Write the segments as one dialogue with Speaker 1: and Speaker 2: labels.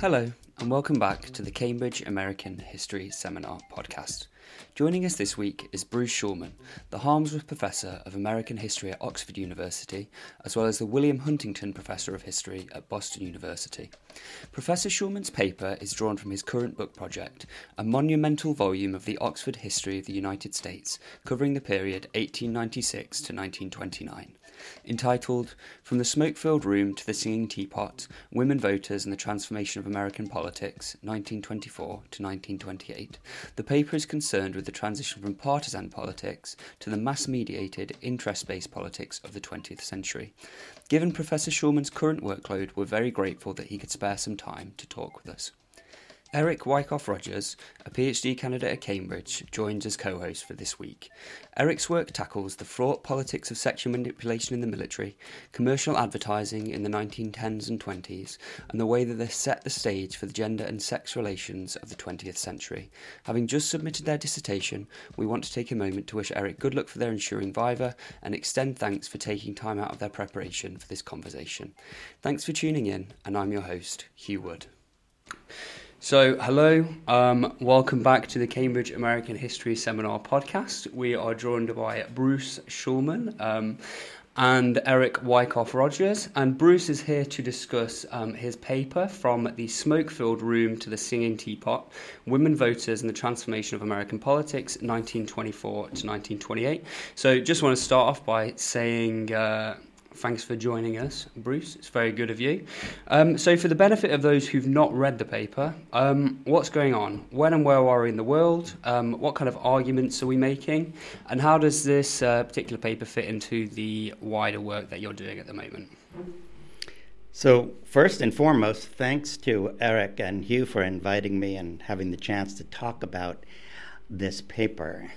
Speaker 1: Hello, and welcome back to the Cambridge American History Seminar podcast. Joining us this week is Bruce Schulman, the Harmsworth Professor of American History at Oxford University, as well as the William Huntington Professor of History at Boston University. Professor Schulman's paper is drawn from his current book project, a monumental volume of the Oxford history of the United States, covering the period 1896 to 1929 entitled From the Smoke Filled Room to the Singing Teapot Women Voters and the Transformation of American Politics, 1924 to 1928. The paper is concerned with the transition from partisan politics to the mass mediated, interest based politics of the 20th century. Given Professor Schulman's current workload, we're very grateful that he could spare some time to talk with us. Eric Wyckoff Rogers, a PhD candidate at Cambridge, joins as co host for this week. Eric's work tackles the fraught politics of sexual manipulation in the military, commercial advertising in the 1910s and 20s, and the way that they set the stage for the gender and sex relations of the 20th century. Having just submitted their dissertation, we want to take a moment to wish Eric good luck for their ensuing viva and extend thanks for taking time out of their preparation for this conversation. Thanks for tuning in, and I'm your host, Hugh Wood. So, hello, um, welcome back to the Cambridge American History Seminar podcast. We are joined by Bruce Schulman um, and Eric Wyckoff Rogers. And Bruce is here to discuss um, his paper from the smoke filled room to the singing teapot Women Voters and the Transformation of American Politics, 1924 to 1928. So, just want to start off by saying. Uh, Thanks for joining us, Bruce. It's very good of you. Um, so, for the benefit of those who've not read the paper, um, what's going on? When and where are we in the world? Um, what kind of arguments are we making? And how does this uh, particular paper fit into the wider work that you're doing at the moment?
Speaker 2: So, first and foremost, thanks to Eric and Hugh for inviting me and having the chance to talk about this paper.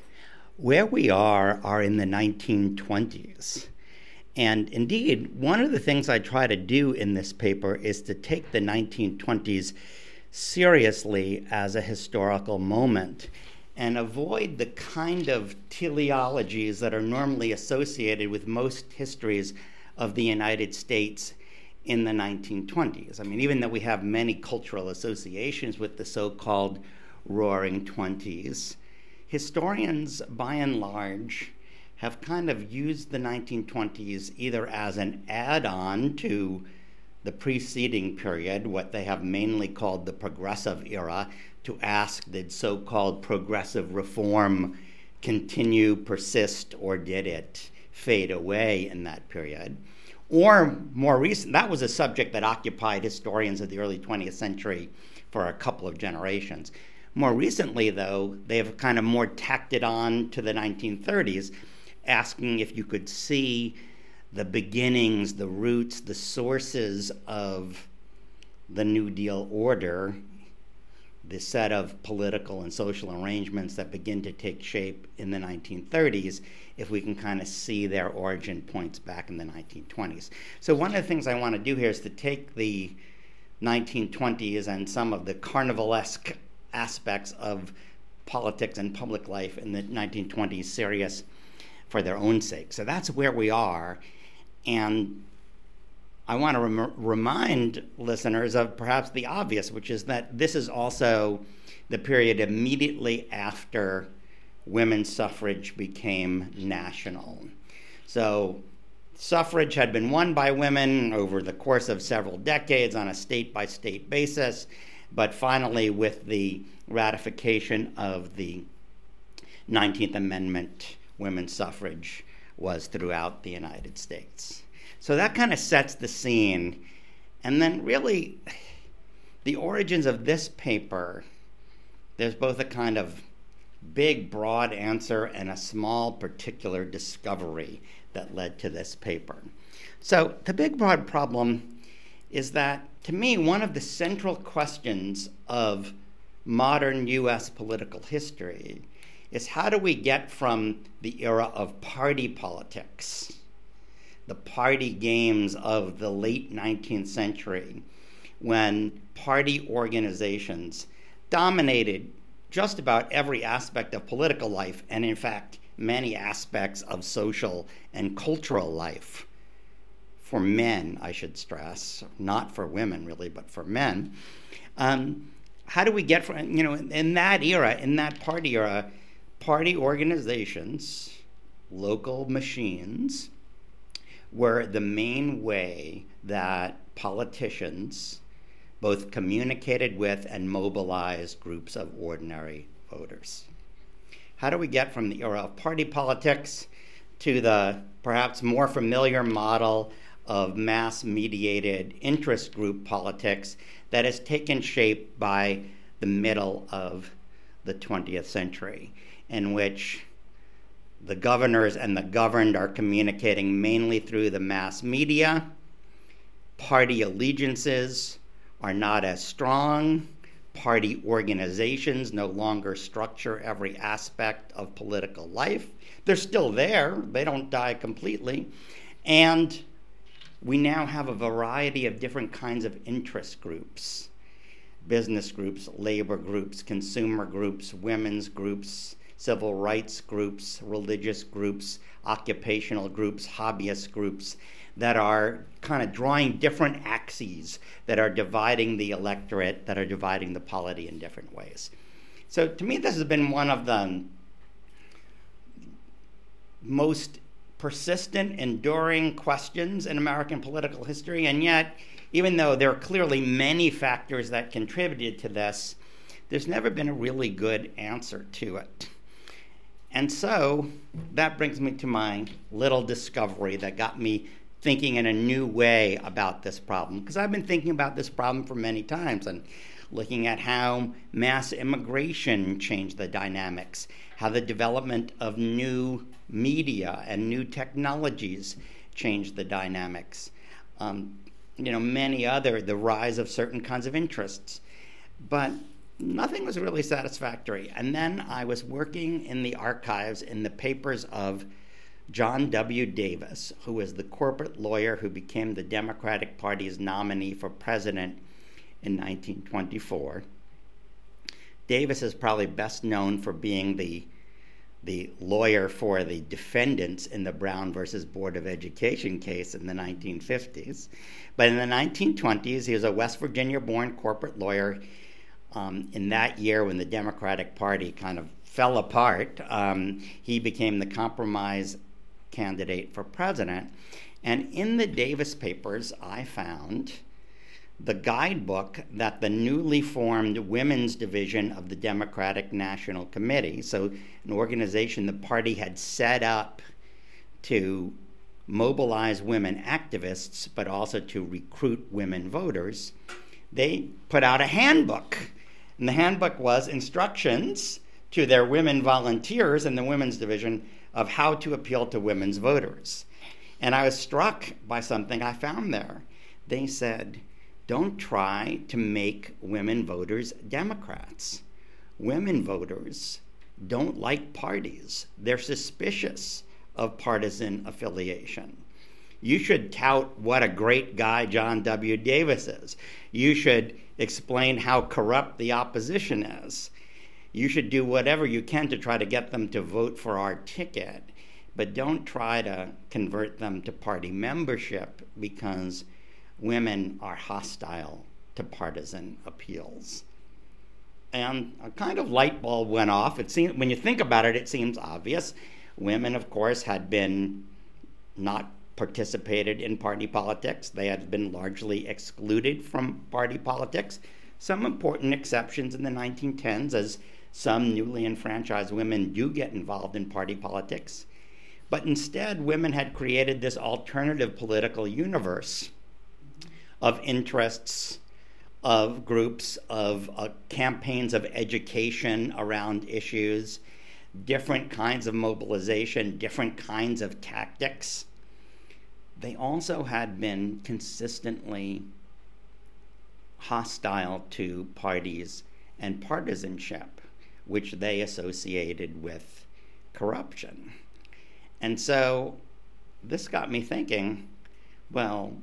Speaker 2: Where we are are in the 1920s. And indeed, one of the things I try to do in this paper is to take the 1920s seriously as a historical moment and avoid the kind of teleologies that are normally associated with most histories of the United States in the 1920s. I mean, even though we have many cultural associations with the so called Roaring Twenties, historians by and large have kind of used the 1920s either as an add on to the preceding period, what they have mainly called the progressive era, to ask did so called progressive reform continue, persist, or did it fade away in that period? Or more recent, that was a subject that occupied historians of the early 20th century for a couple of generations. More recently, though, they have kind of more tacked it on to the 1930s asking if you could see the beginnings, the roots, the sources of the New Deal order, the set of political and social arrangements that begin to take shape in the 1930s, if we can kind of see their origin points back in the 1920s. So, one of the things I want to do here is to take the 1920s and some of the carnivalesque aspects of politics and public life in the 1920s serious for their own sake. So that's where we are. And I want to rem- remind listeners of perhaps the obvious, which is that this is also the period immediately after women's suffrage became national. So, suffrage had been won by women over the course of several decades on a state by state basis, but finally, with the ratification of the 19th Amendment women's suffrage was throughout the United States. So that kind of sets the scene. And then, really, the origins of this paper there's both a kind of big, broad answer and a small, particular discovery that led to this paper. So, the big, broad problem is that, to me, one of the central questions of modern US political history is how do we get from the era of party politics, the party games of the late 19th century, when party organizations dominated just about every aspect of political life, and in fact, many aspects of social and cultural life for men, I should stress, not for women really, but for men. Um, how do we get from, you know, in that era, in that party era, party organizations, local machines, were the main way that politicians both communicated with and mobilized groups of ordinary voters. How do we get from the era of party politics to the perhaps more familiar model of mass mediated interest group politics that has taken shape by the middle of the 20th century, in which the governors and the governed are communicating mainly through the mass media. Party allegiances are not as strong. Party organizations no longer structure every aspect of political life. They're still there, they don't die completely. And we now have a variety of different kinds of interest groups business groups, labor groups, consumer groups, women's groups, civil rights groups, religious groups, occupational groups, hobbyist groups that are kind of drawing different axes that are dividing the electorate, that are dividing the polity in different ways. So to me, this has been one of the most persistent, enduring questions in American political history, and yet, even though there are clearly many factors that contributed to this, there's never been a really good answer to it. And so that brings me to my little discovery that got me thinking in a new way about this problem. Because I've been thinking about this problem for many times and looking at how mass immigration changed the dynamics, how the development of new media and new technologies changed the dynamics. Um, you know, many other, the rise of certain kinds of interests. But nothing was really satisfactory. And then I was working in the archives in the papers of John W. Davis, who was the corporate lawyer who became the Democratic Party's nominee for president in 1924. Davis is probably best known for being the the lawyer for the defendants in the Brown versus Board of Education case in the 1950s. But in the 1920s, he was a West Virginia born corporate lawyer. Um, in that year, when the Democratic Party kind of fell apart, um, he became the compromise candidate for president. And in the Davis papers, I found the guidebook that the newly formed women's division of the Democratic National Committee, so an organization the party had set up to mobilize women activists, but also to recruit women voters, they put out a handbook. And the handbook was instructions to their women volunteers in the women's division of how to appeal to women's voters. And I was struck by something I found there. They said, don't try to make women voters Democrats. Women voters don't like parties, they're suspicious of partisan affiliation. You should tout what a great guy John W. Davis is. You should explain how corrupt the opposition is. You should do whatever you can to try to get them to vote for our ticket, but don't try to convert them to party membership because women are hostile to partisan appeals. And a kind of light bulb went off. It when you think about it, it seems obvious. Women, of course, had been not participated in party politics. They had been largely excluded from party politics. Some important exceptions in the 1910s, as some newly enfranchised women do get involved in party politics. But instead, women had created this alternative political universe of interests, of groups, of uh, campaigns of education around issues, different kinds of mobilization, different kinds of tactics. They also had been consistently hostile to parties and partisanship, which they associated with corruption. And so this got me thinking well,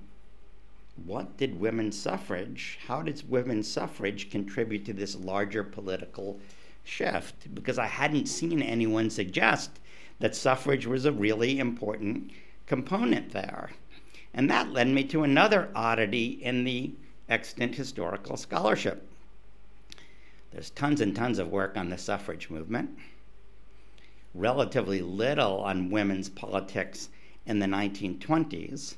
Speaker 2: what did women's suffrage, how did women's suffrage contribute to this larger political shift? Because I hadn't seen anyone suggest that suffrage was a really important component there. And that led me to another oddity in the extant historical scholarship. There's tons and tons of work on the suffrage movement, relatively little on women's politics in the 1920s.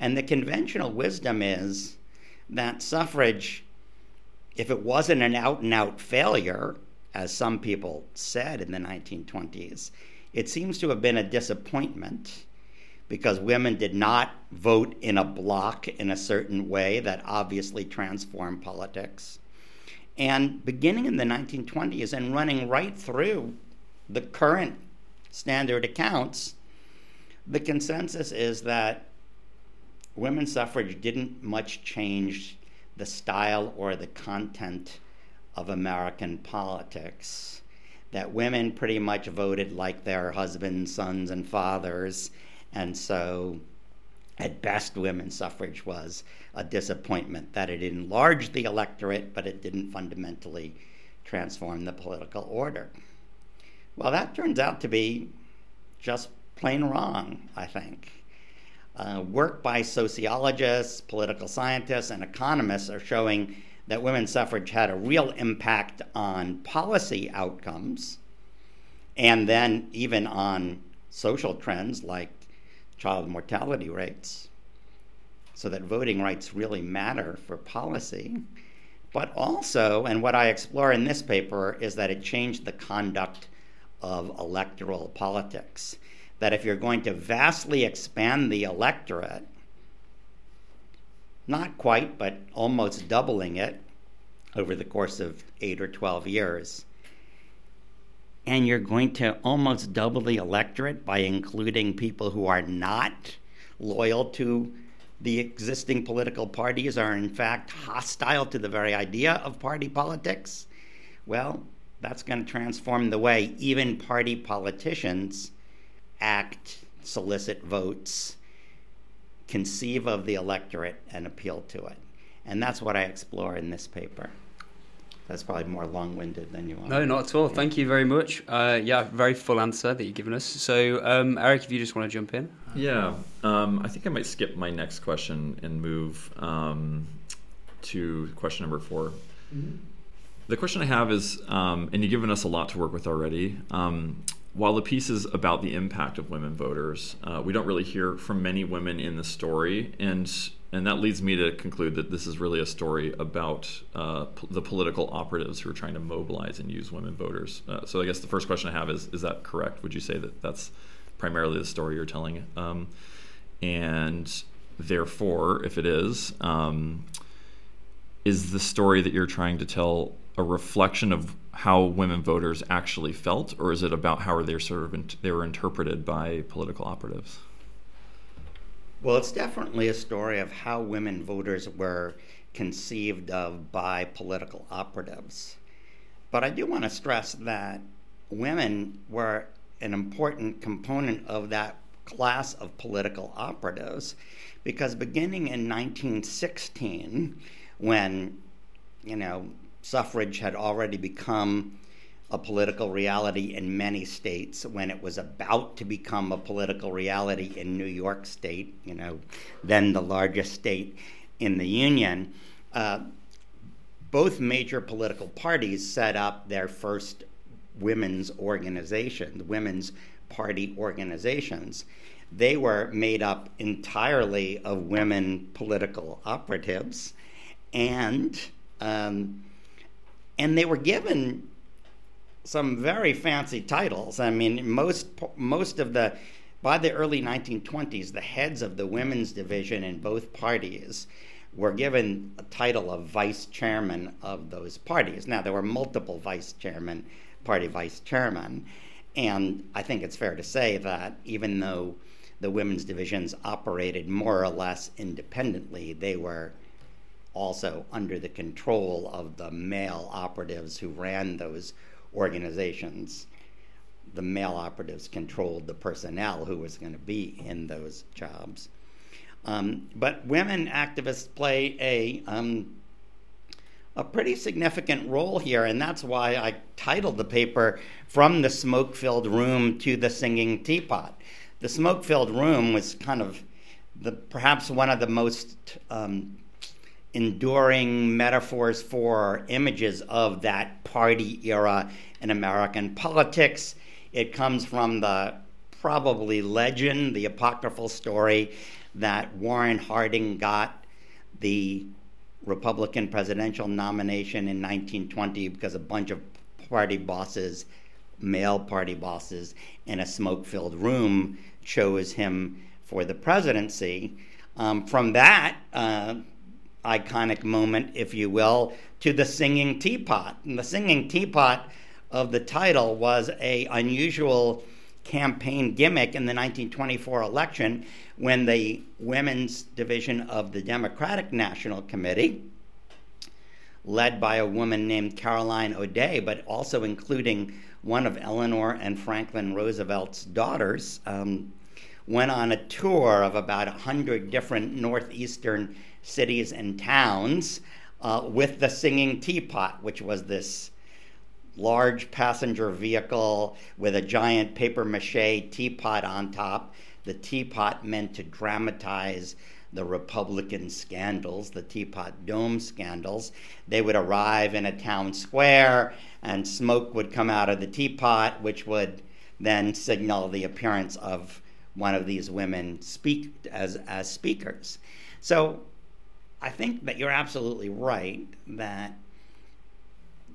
Speaker 2: And the conventional wisdom is that suffrage, if it wasn't an out and out failure, as some people said in the 1920s, it seems to have been a disappointment because women did not vote in a block in a certain way that obviously transformed politics. And beginning in the 1920s and running right through the current standard accounts, the consensus is that women's suffrage didn't much change the style or the content of American politics. That women pretty much voted like their husbands, sons, and fathers, and so at best, women's suffrage was a disappointment that it enlarged the electorate, but it didn't fundamentally transform the political order. Well, that turns out to be just plain wrong, I think. Uh, work by sociologists, political scientists, and economists are showing that women's suffrage had a real impact on policy outcomes and then even on social trends like child mortality rates. So that voting rights really matter for policy. But also, and what I explore in this paper, is that it changed the conduct of electoral politics that if you're going to vastly expand the electorate, not quite, but almost doubling it over the course of eight or 12 years, and you're going to almost double the electorate by including people who are not loyal to the existing political parties, are in fact hostile to the very idea of party politics, well, that's going to transform the way even party politicians act, solicit votes, conceive of the electorate, and appeal to it. And that's what I explore in this paper. That's probably more long winded than you want.
Speaker 1: No, not at all. Yeah. Thank you very much. Uh, yeah, very full answer that you've given us. So, um, Eric, if you just want to jump in.
Speaker 3: Yeah, um, I think I might skip my next question and move um, to question number 4 mm-hmm. The question I have is, um, and you've given us a lot to work with already. Um, while the piece is about the impact of women voters, uh, we don't really hear from many women in the story, and and that leads me to conclude that this is really a story about uh, p- the political operatives who are trying to mobilize and use women voters. Uh, so I guess the first question I have is: Is that correct? Would you say that that's primarily the story you're telling? Um, and therefore, if it is, um, is the story that you're trying to tell a reflection of how women voters actually felt, or is it about how they sort of in, they were interpreted by political operatives?
Speaker 2: Well, it's definitely a story of how women voters were conceived of by political operatives. But I do want to stress that women were an important component of that class of political operatives because beginning in 1916, when you know suffrage had already become a political reality in many states when it was about to become a political reality in New York State, you know, then the largest state in the Union. Uh, both major political parties set up their first women's organizations, women's party organizations. They were made up entirely of women political operatives, and um, and they were given some very fancy titles. I mean, most most of the by the early 1920s, the heads of the women's division in both parties were given a title of vice chairman of those parties. Now there were multiple vice chairman, party vice chairman, and I think it's fair to say that even though the women's divisions operated more or less independently, they were also under the control of the male operatives who ran those organizations. The male operatives controlled the personnel who was going to be in those jobs. Um, but women activists play a um, a pretty significant role here, and that's why I titled the paper "From the Smoke-Filled Room to the Singing Teapot." The smoke-filled room was kind of the perhaps one of the most um, enduring metaphors for images of that party era in American politics. It comes from the probably legend, the apocryphal story that Warren Harding got the Republican presidential nomination in 1920 because a bunch of party bosses, male party bosses, in a smoke filled room chose him for the presidency. Um, from that uh, iconic moment, if you will, to the singing teapot. And the singing teapot of the title was a unusual campaign gimmick in the 1924 election when the women's division of the Democratic National Committee, led by a woman named Caroline O'Day, but also including one of Eleanor and Franklin Roosevelt's daughters, um, went on a tour of about 100 different northeastern cities and towns uh, with the Singing Teapot, which was this large passenger vehicle with a giant paper mache teapot on top. The teapot meant to dramatize the Republican scandals, the Teapot Dome scandals. They would arrive in a town square and smoke would come out of the teapot, which would then signal the appearance of one of these women speak as, as speakers. So I think that you're absolutely right that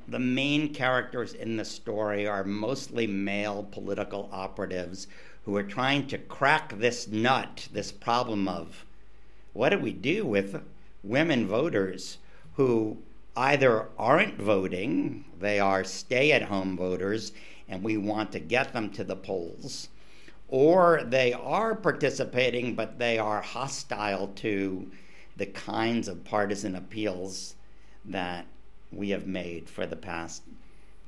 Speaker 2: the main characters in the story are mostly male political operatives who are trying to crack this nut, this problem of what do we do with women voters who either aren't voting, they are stay at home voters, and we want to get them to the polls, or they are participating, but they are hostile to the kinds of partisan appeals that we have made for the past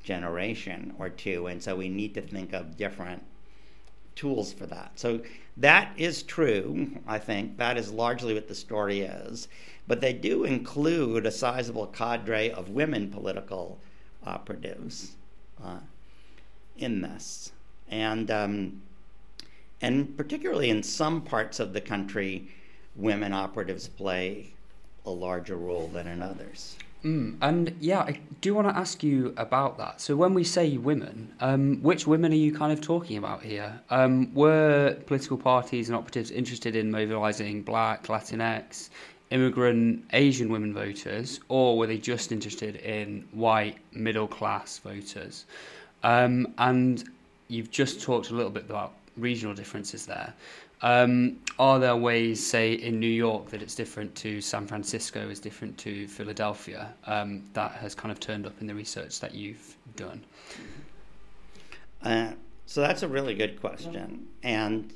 Speaker 2: generation or two. And so we need to think of different tools for that. So that is true, I think. That is largely what the story is. But they do include a sizable cadre of women political operatives uh, in this. And, um, and particularly in some parts of the country, women operatives play a larger role than in others.
Speaker 1: Mm, and yeah, I do want to ask you about that. So, when we say women, um, which women are you kind of talking about here? Um, were political parties and operatives interested in mobilising black, Latinx, immigrant, Asian women voters, or were they just interested in white, middle class voters? Um, and you've just talked a little bit about regional differences there. Um, are there ways, say, in New York that it's different to San Francisco, is different to Philadelphia? Um, that has kind of turned up in the research that you've done.
Speaker 2: Uh, so that's a really good question, and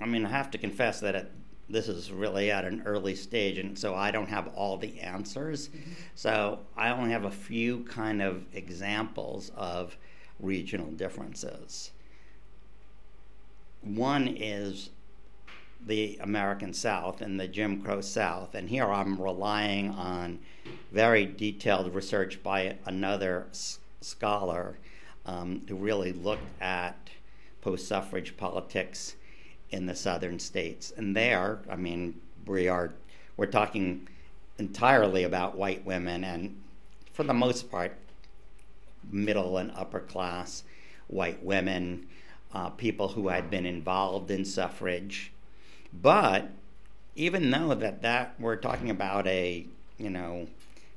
Speaker 2: I mean, I have to confess that it, this is really at an early stage, and so I don't have all the answers. Mm-hmm. So I only have a few kind of examples of regional differences. One is the American South and the Jim Crow South, and here I'm relying on very detailed research by another s- scholar um, who really looked at post suffrage politics in the southern states. And there, I mean, we are we're talking entirely about white women and for the most part middle and upper class white women uh, people who had been involved in suffrage. But even though that, that we're talking about a, you know,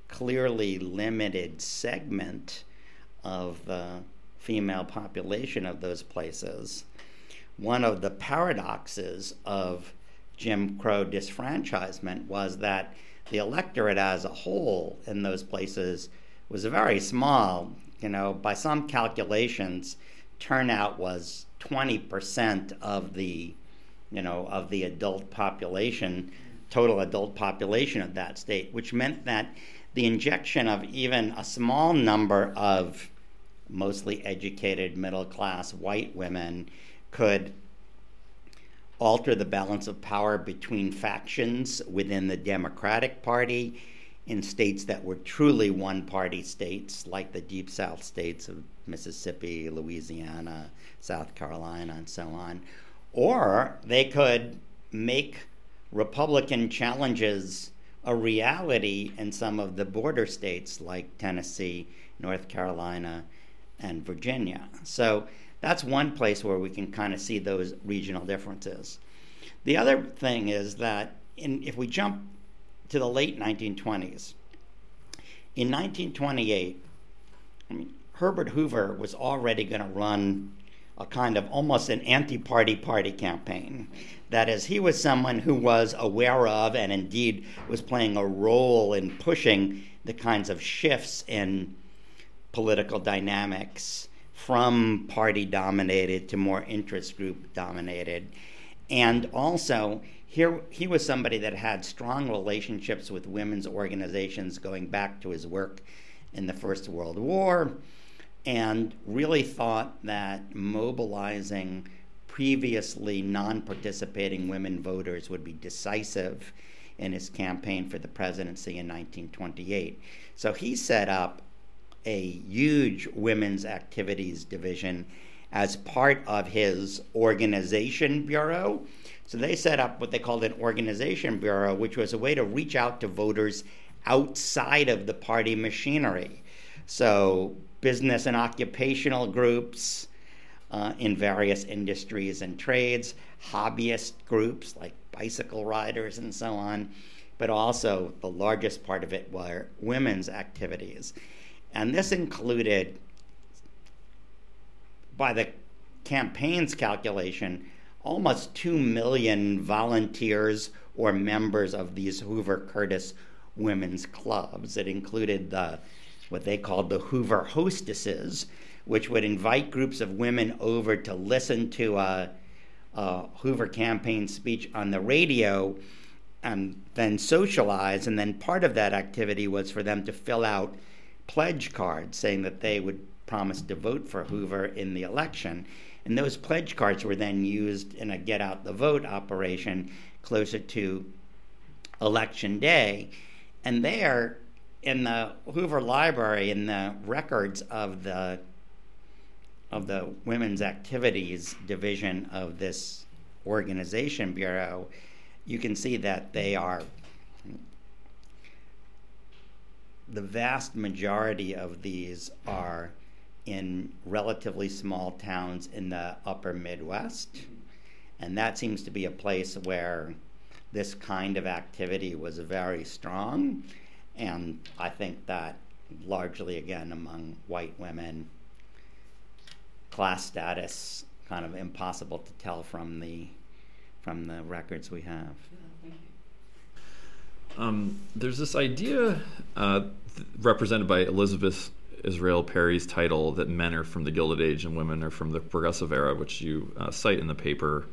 Speaker 2: clearly limited segment of the female population of those places, one of the paradoxes of Jim Crow disfranchisement was that the electorate as a whole in those places was very small. You know, by some calculations, turnout was 20% of the, you know, of the adult population, total adult population of that state, which meant that the injection of even a small number of mostly educated middle class white women could alter the balance of power between factions within the Democratic Party in states that were truly one party states, like the Deep South states of Mississippi, Louisiana, South Carolina, and so on. Or they could make Republican challenges a reality in some of the border states like Tennessee, North Carolina, and Virginia. So that's one place where we can kind of see those regional differences. The other thing is that in, if we jump to the late 1920s, in 1928, I mean, Herbert Hoover was already going to run a kind of almost an anti party party campaign. That is, he was someone who was aware of and indeed was playing a role in pushing the kinds of shifts in political dynamics from party dominated to more interest group dominated. And also, here he was somebody that had strong relationships with women's organizations going back to his work in the First World War and really thought that mobilizing previously non participating women voters would be decisive in his campaign for the presidency in 1928. So he set up a huge women's activities division as part of his organization bureau. So they set up what they called an organization bureau, which was a way to reach out to voters outside of the party machinery. So business and occupational groups uh, in various industries and trades, hobbyist groups like bicycle riders and so on, but also the largest part of it were women's activities. And this included, by the campaign's calculation, almost 2 million volunteers or members of these Hoover Curtis women's clubs. It included the what they called the Hoover hostesses, which would invite groups of women over to listen to a, a Hoover campaign speech on the radio and then socialize. And then part of that activity was for them to fill out pledge cards saying that they would promise to vote for Hoover in the election. And those pledge cards were then used in a get out the vote operation closer to election day. And there, in the Hoover Library, in the records of the of the women's activities division of this organization bureau, you can see that they are the vast majority of these are in relatively small towns in the upper Midwest. And that seems to be a place where this kind of activity was very strong. And I think that largely, again, among white women, class status kind of impossible to tell from the from the records we have.
Speaker 3: Um, there's this idea uh, th- represented by Elisabeth Israel Perry's title that men are from the Gilded Age and women are from the Progressive Era, which you uh, cite in the paper.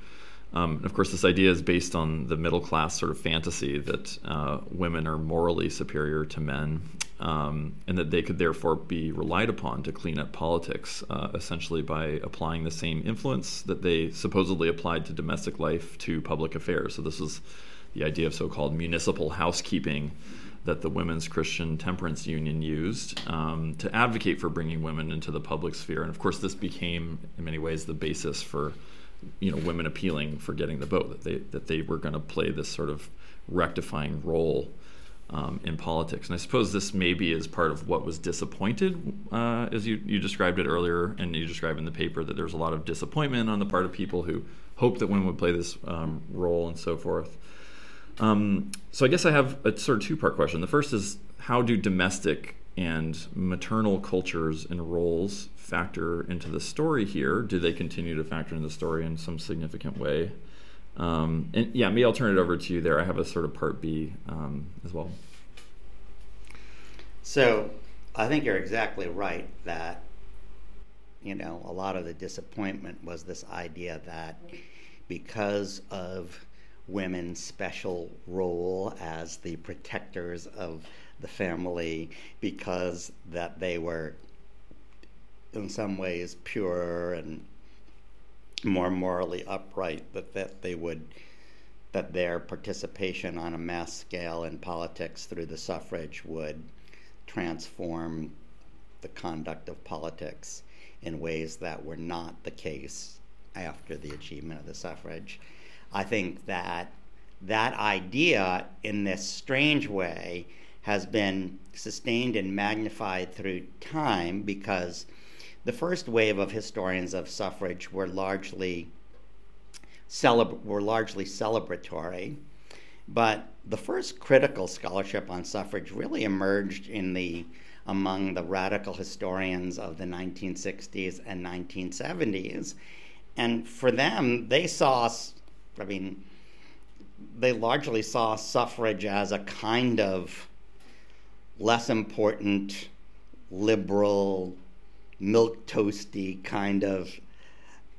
Speaker 3: Um, of course, this idea is based on the middle class sort of fantasy that uh, women are morally superior to men um, and that they could therefore be relied upon to clean up politics, uh, essentially by applying the same influence that they supposedly applied to domestic life to public affairs. So, this is the idea of so called municipal housekeeping that the Women's Christian Temperance Union used um, to advocate for bringing women into the public sphere. And of course, this became, in many ways, the basis for you know women appealing for getting the vote that they that they were going to play this sort of rectifying role um, in politics. And I suppose this maybe is part of what was disappointed, uh, as you, you described it earlier, and you described in the paper that there's a lot of disappointment on the part of people who hoped that women would play this um, role and so forth. Um, so I guess I have a sort of two part question. The first is how do domestic and maternal cultures and roles factor into the story here? Do they continue to factor in the story in some significant way? Um, and yeah, maybe I'll turn it over to you there. I have a sort of part B um, as well.
Speaker 2: So I think you're exactly right that, you know, a lot of the disappointment was this idea that because of women's special role as the protectors of the family, because that they were in some ways pure and more morally upright, that, that they would that their participation on a mass scale in politics through the suffrage would transform the conduct of politics in ways that were not the case after the achievement of the suffrage. I think that that idea, in this strange way, has been sustained and magnified through time because the first wave of historians of suffrage were largely celebra- were largely celebratory, but the first critical scholarship on suffrage really emerged in the among the radical historians of the 1960s and 1970s, and for them, they saw, I mean, they largely saw suffrage as a kind of less important, liberal, milk toasty kind of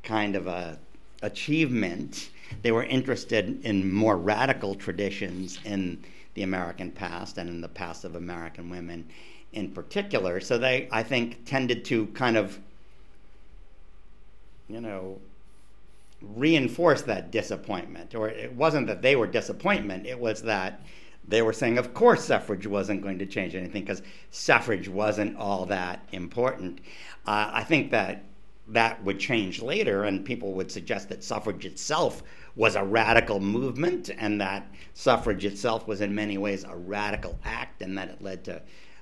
Speaker 2: kind of a achievement. They were interested in more radical traditions in the American past and in the past of American women in particular. So they, I think, tended to kind of, you know, reinforce that disappointment. Or it wasn't that they were disappointment, it was that they were saying, of course, suffrage wasn't going to change anything because suffrage wasn't all that important. Uh, I think that that would change later, and people would suggest that suffrage itself was a radical movement, and that suffrage itself was in many ways a radical act, and that it led to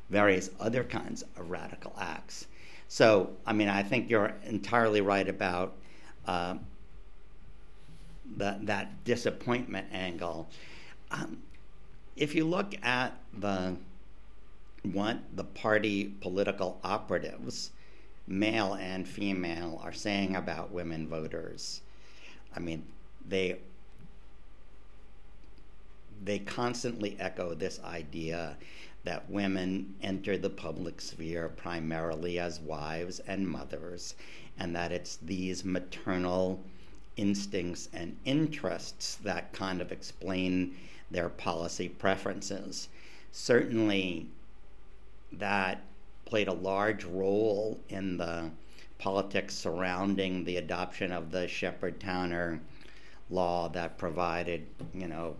Speaker 2: various other kinds of radical acts. So, I mean, I think you're entirely right about uh, that that disappointment angle. Um, if you look at the what the party political operatives, male and female, are saying about women voters, I mean, they they constantly echo this idea that women enter the public sphere primarily as wives and mothers, and that it's these maternal instincts and interests that kind of explain their policy preferences. Certainly, that played a large role in the politics surrounding the adoption of the Sheppard Towner law that provided, you know,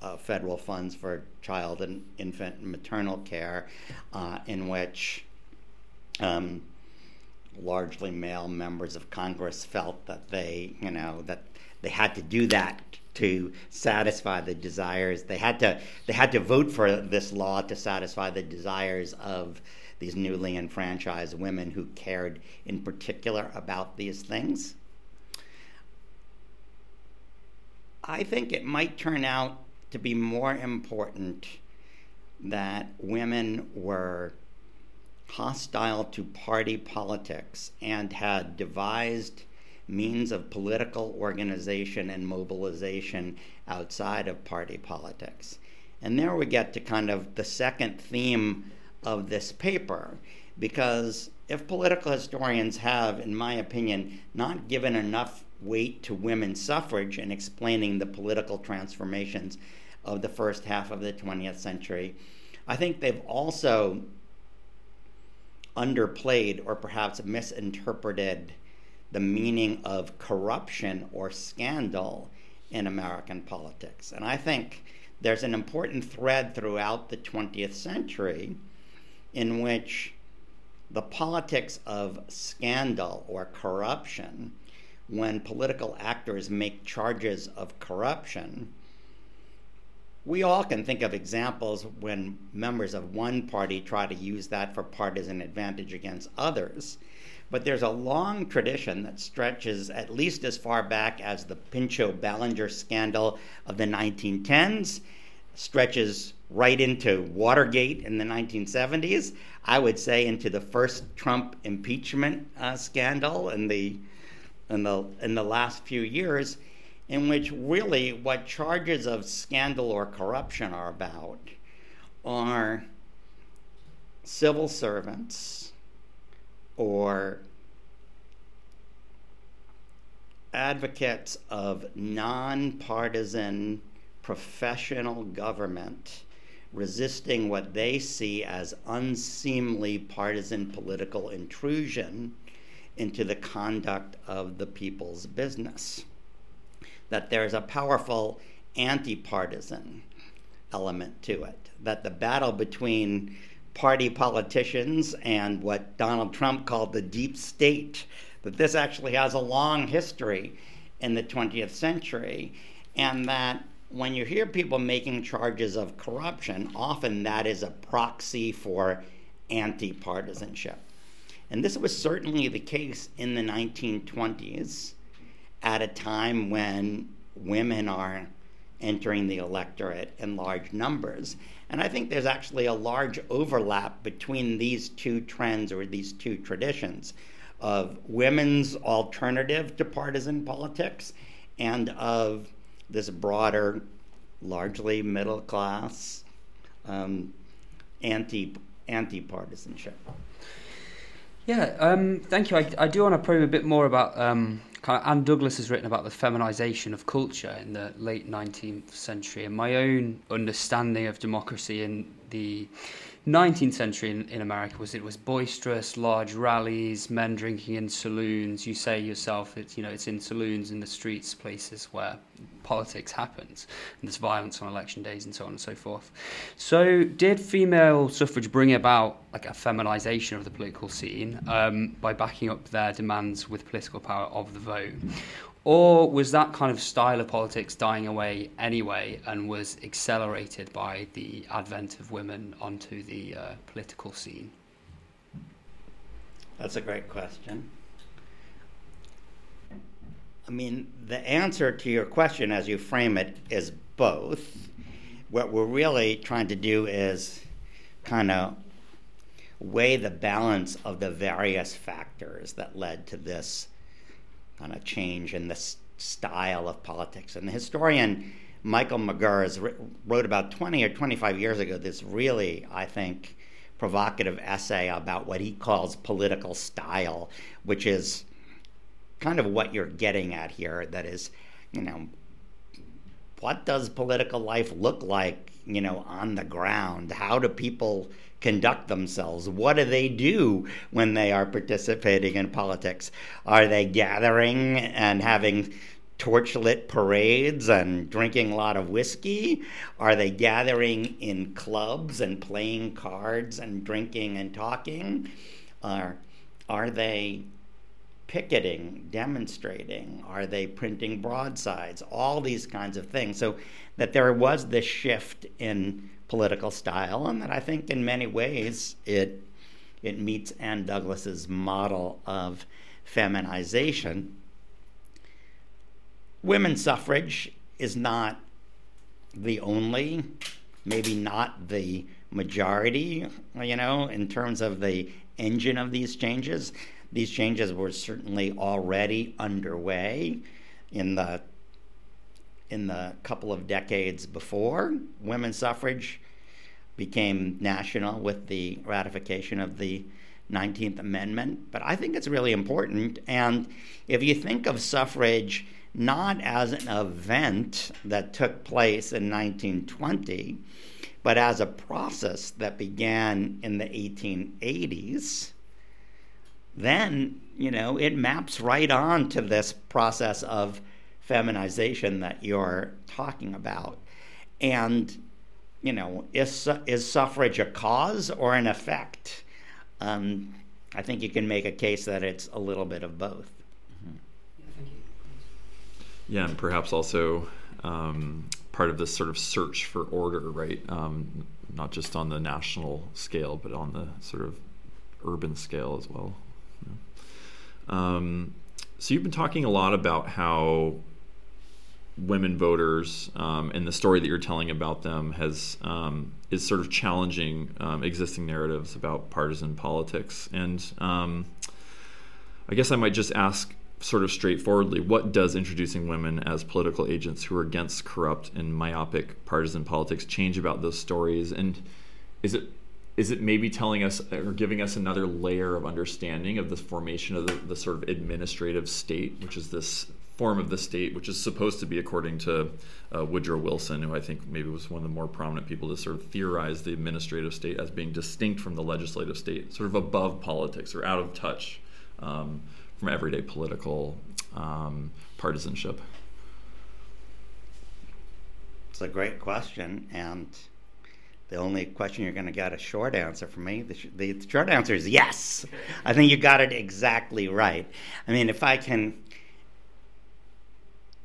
Speaker 2: uh, federal funds for child and infant and maternal care, uh, in which um, largely male members of Congress felt that they, you know, that they had to do that to satisfy the desires. They had to they had to vote for this law to satisfy the desires of these newly enfranchised women who cared in particular about these things. I think it might turn out to be more important that women were hostile to party politics and had devised means of political organization and mobilization outside of party politics. And there we get to kind of the second theme of this paper, because if political historians have, in my opinion, not given enough weight to women's suffrage in explaining the political transformations of the first half of the 20th century, I think they've also underplayed or perhaps misinterpreted the meaning of corruption or scandal in American politics. And I think there's an important thread throughout the 20th century in which the politics of scandal or corruption, when political actors make charges of corruption, we all can think of examples when members of one party try to use that for partisan advantage against others. But there's a long tradition that stretches at least as far back as the Pinchot Ballinger scandal of the 1910s, stretches right into Watergate in the 1970s. I would say into the first Trump impeachment uh, scandal in the in the in the last few years, in which really what charges of scandal or corruption are about are civil servants or advocates of nonpartisan professional government resisting what they see as unseemly partisan political intrusion into the conduct of the people's business. That there's a powerful anti partisan element to it, that the battle between party politicians and what Donald Trump called the deep state, that this actually has a long history in the 20th century, and that when you hear people making charges of corruption, often that is a proxy for anti partisanship. And this was certainly the case in the 1920s at a time when women are entering the electorate in large numbers. And I think there's actually a large overlap between these two trends or these two traditions of women's alternative to partisan politics and of this broader, largely middle class, um, anti anti partisanship.
Speaker 1: Yeah, um, thank you. I, I do want to probe a bit more about um, kind of Ann Douglas has written about the feminization of culture in the late 19th century, and my own understanding of democracy in the 19th century in, in America was it was boisterous, large rallies, men drinking in saloons. You say yourself, it's you know it's in saloons, in the streets, places where politics happens, and there's violence on election days and so on and so forth. So, did female suffrage bring about like a feminization of the political scene um, by backing up their demands with political power of the vote, or was that kind of style of politics dying away anyway and was accelerated by the advent of women onto the uh, political scene?
Speaker 2: That's a great question. I mean, the answer to your question as you frame it is both. What we're really trying to do is kind of weigh the balance of the various factors that led to this kind of change in the style of politics. And the historian Michael McGerr wrote about 20 or 25 years ago this really, I think, provocative essay about what he calls political style, which is kind of what you're getting at here. That is, you know, what does political life look like, you know, on the ground? How do people conduct themselves? What do they do when they are participating in politics? Are they gathering and having torchlit parades and drinking a lot of whiskey? Are they gathering in clubs and playing cards and drinking and talking? Are, are they picketing, demonstrating? Are they printing broadsides? All these kinds of things. So that there was this shift in political style, and that I think in many ways it it meets Ann Douglas's model of feminization. Women's suffrage is not the only, maybe not the majority, you know, in terms of the engine of these changes. These changes were certainly already underway in the in the couple of decades before. Women's suffrage became national with the ratification of the 19th Amendment. But I think it's really important. And if you think of suffrage not as an event that took place in 1920, but as a process that began in the 1880s, then, you know, it maps right on to this process of feminization that you're talking about. And, you know, is, is suffrage a cause or an effect? Um, I think you can make a case that it's a little bit of both.
Speaker 3: Yeah, and perhaps also um, part of this sort of search for order, right? Um, not just on the national scale, but on the sort of urban scale as well. Um, so you've been talking a lot about how women voters um, and the story that you're telling about them has um, is sort of challenging um, existing narratives about partisan politics. And um, I guess I might just ask sort of straightforwardly what does introducing women as political agents who are against corrupt and myopic partisan politics change about those stories and is it is it maybe telling us or giving us another layer of understanding of the formation of the, the sort of administrative state, which is this form of the state, which is supposed to be, according to uh, Woodrow Wilson, who I think maybe was one of the more prominent people to sort of theorize the administrative state as being distinct from the legislative state, sort of above politics or out of touch um, from everyday political um, partisanship?
Speaker 2: It's a great question, and the only question you're going to get a short answer from me. The, sh- the, short answer is yes. I think you got it exactly right. I mean, if I can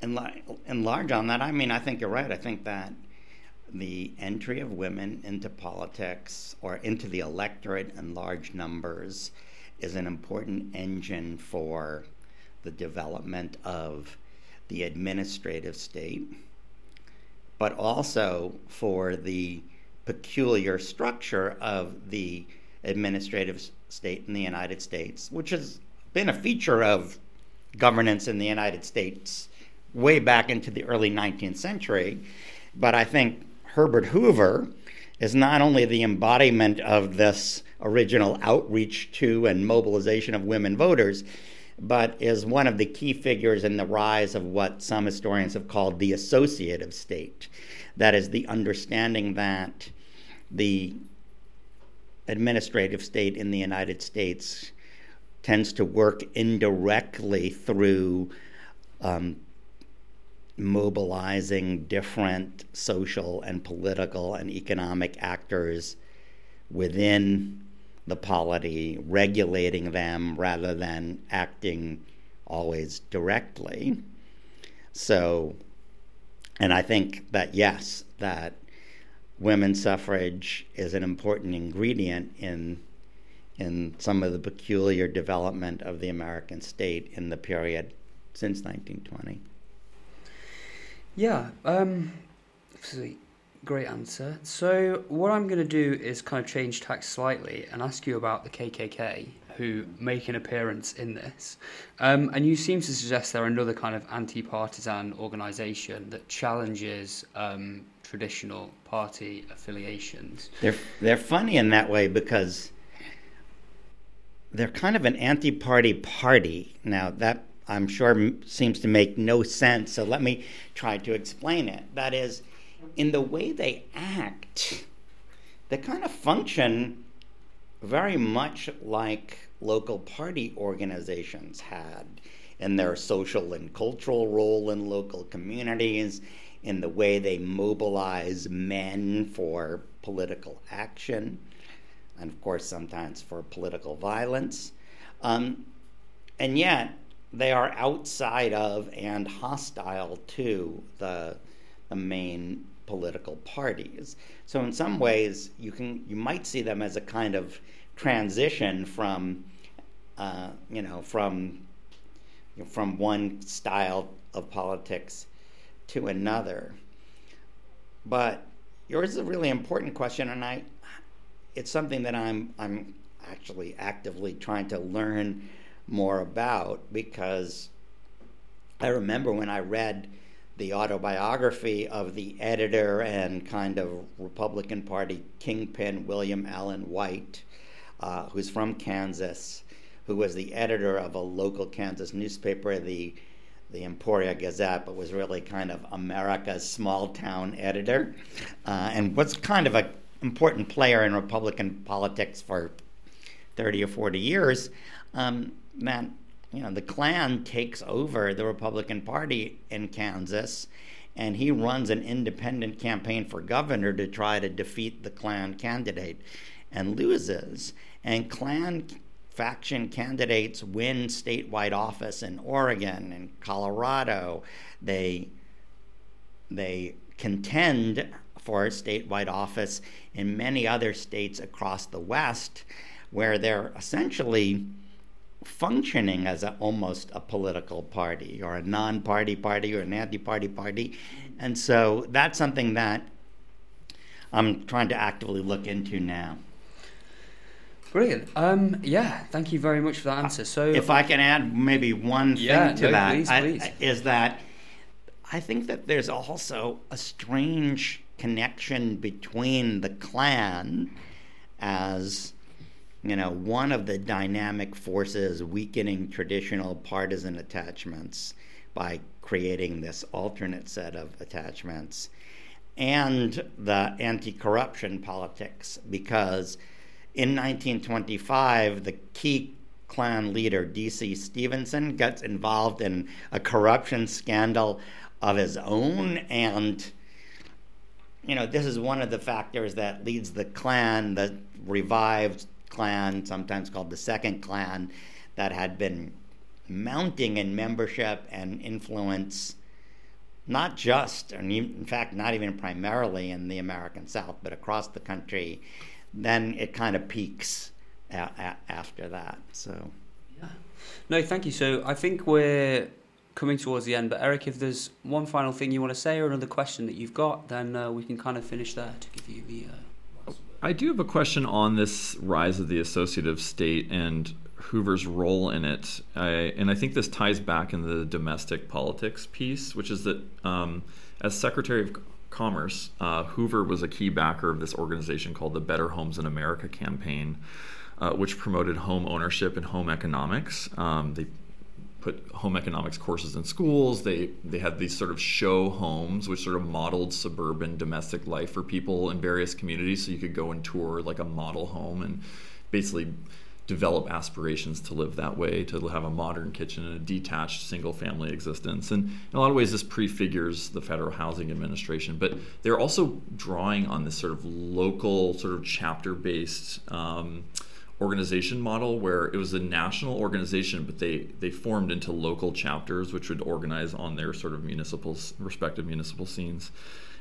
Speaker 2: enlarge on that, I mean, I think you're right. I think that the entry of women into politics or into the electorate in large numbers is an important engine for the development of the administrative state, but also for the peculiar structure of the administrative state in the United States, which has been a feature of governance in the United States way back into the early 19th century. But I think Herbert Hoover is not only the embodiment of this original outreach to and mobilization of women voters, but is one of the key figures in the rise of what some historians have called the associative state. That is, the understanding that the administrative state in the United States tends to work indirectly through um, mobilizing different social and political and economic actors within the polity, regulating them rather than acting always directly. So, and I think that yes, that women's suffrage is an important ingredient in in some of the peculiar development of the American state in the period since 1920.
Speaker 1: Yeah, um, great answer. So, what I'm going to do is kind of change tack slightly and ask you about the KKK, who make an appearance in this. Um, and you seem to suggest they're another kind of anti partisan organisation that challenges um, traditional party affiliations.
Speaker 2: They're, they're funny in that way because they're kind of an anti party party. Now, that I'm sure seems to make no sense, so let me try to explain it. That is, in the way they act, they kind of function very much like local party organizations had in their social and cultural role in local communities, in the way they mobilize men for political action, and of course, sometimes for political violence. Um, and yet, they are outside of and hostile to the, the main political parties. So in some ways, you can you might see them as a kind of transition from, uh, you know, from from one style of politics to another. But yours is a really important question, and I, it's something that I'm I'm actually actively trying to learn more about because I remember when I read the autobiography of the editor and kind of Republican Party kingpin William Allen White, uh, who's from Kansas, who was the editor of a local Kansas newspaper, the the Emporia Gazette, but was really kind of America's small town editor, uh, and was kind of an important player in Republican politics for 30 or 40 years. Um, that you know the Klan takes over the Republican Party in Kansas, and he runs an independent campaign for governor to try to defeat the Klan candidate, and loses. And Klan faction candidates win statewide office in Oregon and Colorado. They they contend for statewide office in many other states across the West, where they're essentially functioning as a, almost a political party or a non-party party or an anti-party party, and so that's something that I'm trying to actively look into now.
Speaker 1: Brilliant. Um, yeah, thank you very much for that answer. So,
Speaker 2: if I can add maybe one thing
Speaker 1: yeah,
Speaker 2: to
Speaker 1: no,
Speaker 2: that,
Speaker 1: please,
Speaker 2: I,
Speaker 1: please.
Speaker 2: is that I think that there's also a strange connection between the Klan as you know one of the dynamic forces weakening traditional partisan attachments by creating this alternate set of attachments and the anti-corruption politics because in 1925, the key Klan leader, D.C. Stephenson, gets involved in a corruption scandal of his own. And, you know, this is one of the factors that leads the Klan, the revived Klan, sometimes called the Second Klan, that had been mounting in membership and influence not just, and in fact, not even primarily in the American South, but across the country, then it kind of peaks a- a- after that. So,
Speaker 1: yeah. No, thank you. So I think we're coming towards the end, but Eric, if there's one final thing you want to say or another question that you've got, then uh, we can kind of finish there to give you the. Uh,
Speaker 3: I do have a question on this rise of the associative state and Hoover's role in it. I, and I think this ties back in the domestic politics piece, which is that um, as Secretary of Commerce, uh, Hoover was a key backer of this organization called the Better Homes in America campaign, uh, which promoted home ownership and home economics. Um, they put home economics courses in schools. They they had these sort of show homes, which sort of modeled suburban domestic life for people in various communities. So you could go and tour like a model home and basically develop aspirations to live that way, to have a modern kitchen and a detached single family existence. And in a lot of ways, this prefigures the Federal Housing Administration. But they're also drawing on this sort of local, sort of chapter based. Um, organization model where it was a national organization but they they formed into local chapters which would organize on their sort of municipal respective municipal scenes.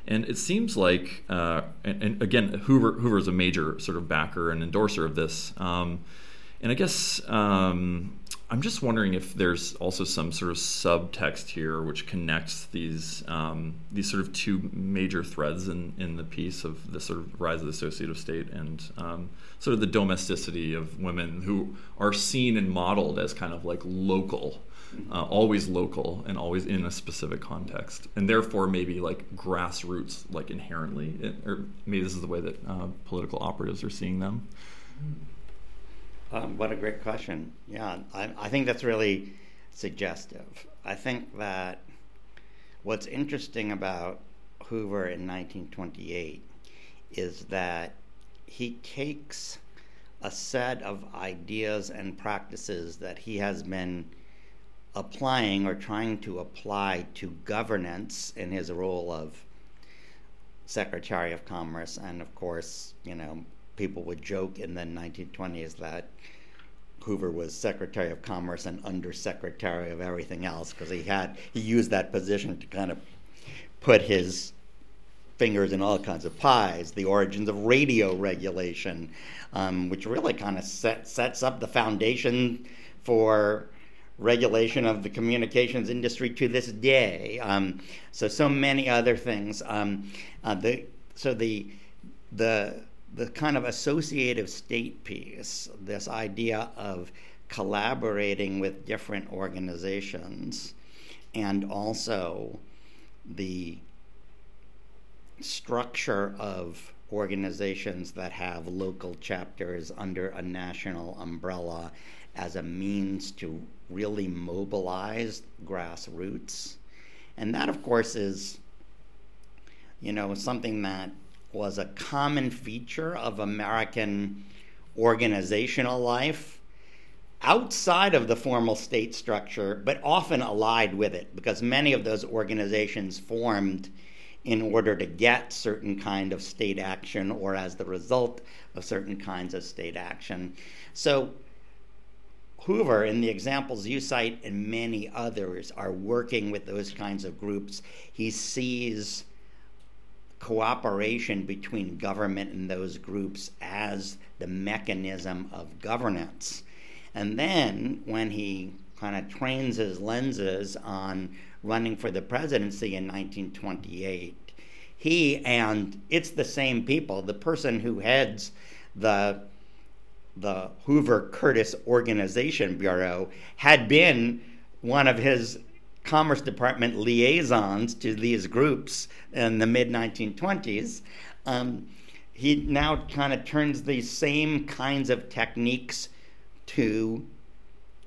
Speaker 3: And it seems like uh, and, and, again hoover hoover is a major sort of backer and endorser of this. Um, and I guess um, I'm just wondering if there's also some sort of subtext here which connects these um, these sort of two major threads in, in the piece of the sort of rise of the associative state and um, sort of the domesticity of women who are seen and modeled as kind of like local. Uh, always local and always in a specific context, and therefore maybe like grassroots, like inherently, or maybe this is the way that uh, political operatives are seeing them.
Speaker 2: Um, what a great question. Yeah, I, I think that's really suggestive. I think that what's interesting about Hoover in 1928 is that he takes a set of ideas and practices that he has been applying or trying to apply to governance in his role of Secretary of Commerce, and of course, you know, people would joke in the 1920s that Hoover was Secretary of Commerce and Undersecretary of everything else because he had he used that position to kind of put his fingers in all kinds of pies. The origins of radio regulation, um, which really kind of set, sets up the foundation for regulation of the communications industry to this day. Um, so so many other things. Um, uh, the so the the the kind of associative state piece, this idea of collaborating with different organizations, and also the structure of organizations that have local chapters under a national umbrella as a means to really mobilize grassroots. And that, of course, is, you know, something that was a common feature of American organizational life outside of the formal state structure, but often allied with it, because many of those organizations formed in order to get certain kind of state action or as the result of certain kinds of state action. So Hoover, in the examples you cite, and many others, are working with those kinds of groups. He sees cooperation between government and those groups as the mechanism of governance. And then when he kind of trains his lenses on running for the presidency in 1928, he and it's the same people, the person who heads the the Hoover Curtis Organization Bureau had been one of his Commerce Department liaisons to these groups in the mid 1920s, um, he now kind of turns these same kinds of techniques to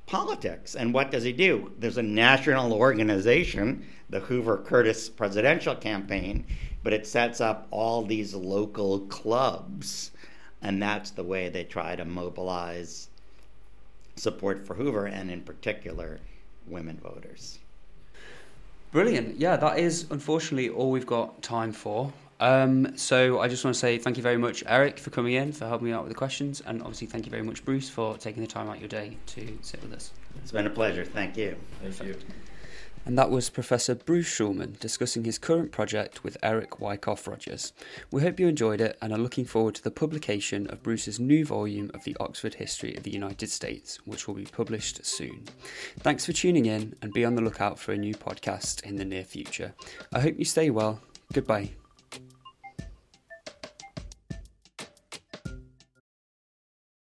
Speaker 2: politics. And what does he do? There's a national organization, the Hoover Curtis presidential campaign, but it sets up all these local clubs. And that's the way they try to mobilize support for Hoover and, in particular, women voters.
Speaker 1: Brilliant. Yeah, that is unfortunately all we've got time for. Um, so I just want to say thank you very much, Eric, for coming in, for helping me out with the questions, and obviously thank you very much, Bruce, for taking the time out your day to sit with us.
Speaker 2: It's been a pleasure. Thank you.
Speaker 3: Thank you.
Speaker 1: And that was Professor Bruce Schulman discussing his current project with Eric Wyckoff Rogers. We hope you enjoyed it and are looking forward to the publication of Bruce's new volume of the Oxford History of the United States, which will be published soon. Thanks for tuning in and be on the lookout for a new podcast in the near future. I hope you stay well. Goodbye.